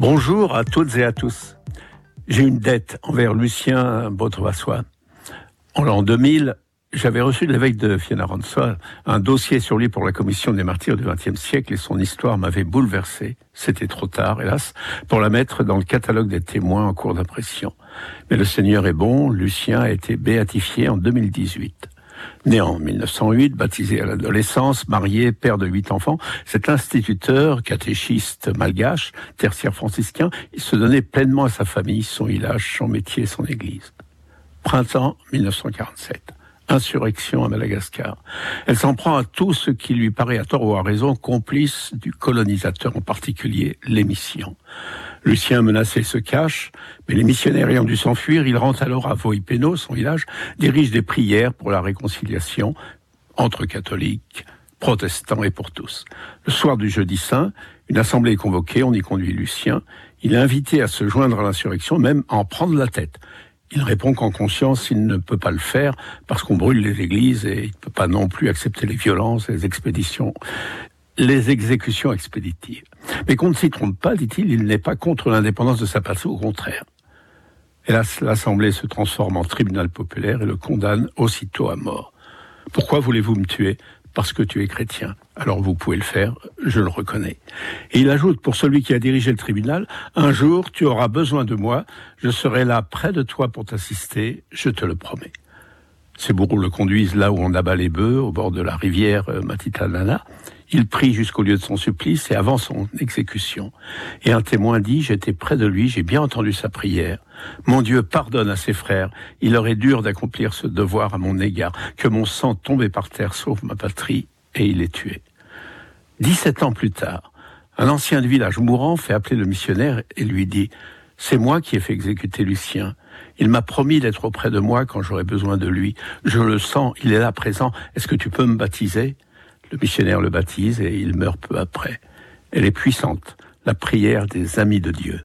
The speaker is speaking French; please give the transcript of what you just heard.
Bonjour à toutes et à tous. J'ai une dette envers Lucien Baudrevassois. En l'an 2000, j'avais reçu de l'évêque de Fianarantsoa un dossier sur lui pour la commission des martyrs du XXe siècle et son histoire m'avait bouleversé. C'était trop tard, hélas, pour la mettre dans le catalogue des témoins en cours d'impression. Mais le Seigneur est bon, Lucien a été béatifié en 2018. Né en 1908, baptisé à l'adolescence, marié, père de huit enfants, cet instituteur, catéchiste malgache, tertiaire franciscain, il se donnait pleinement à sa famille, son village, son métier, son église. Printemps 1947 insurrection à Madagascar. Elle s'en prend à tout ce qui lui paraît à tort ou à raison complice du colonisateur, en particulier les missions. Lucien menacé se cache, mais les missionnaires ayant dû s'enfuir, il rentre alors à Voipeno, son village, dirige des prières pour la réconciliation entre catholiques, protestants et pour tous. Le soir du jeudi saint, une assemblée est convoquée, on y conduit Lucien. Il est invité à se joindre à l'insurrection, même à en prendre la tête. Il répond qu'en conscience, il ne peut pas le faire parce qu'on brûle les églises et il ne peut pas non plus accepter les violences, les expéditions, les exécutions expéditives. Mais qu'on ne s'y trompe pas, dit-il, il n'est pas contre l'indépendance de sa patrie, au contraire. Hélas, l'Assemblée se transforme en tribunal populaire et le condamne aussitôt à mort. Pourquoi voulez-vous me tuer? Parce que tu es chrétien. Alors vous pouvez le faire, je le reconnais. Et il ajoute, pour celui qui a dirigé le tribunal, un jour tu auras besoin de moi, je serai là près de toi pour t'assister, je te le promets. Ces bourreaux le conduisent là où on abat les bœufs, au bord de la rivière euh, Matitanana. Il prie jusqu'au lieu de son supplice et avant son exécution. Et un témoin dit, j'étais près de lui, j'ai bien entendu sa prière. Mon Dieu pardonne à ses frères, il leur est dur d'accomplir ce devoir à mon égard, que mon sang tombé par terre sauve ma patrie, et il est tué. Dix-sept ans plus tard, un ancien de village mourant fait appeler le missionnaire et lui dit, c'est moi qui ai fait exécuter Lucien. Il m'a promis d'être auprès de moi quand j'aurai besoin de lui. Je le sens, il est là présent. Est-ce que tu peux me baptiser? Le missionnaire le baptise et il meurt peu après. Elle est puissante, la prière des amis de Dieu.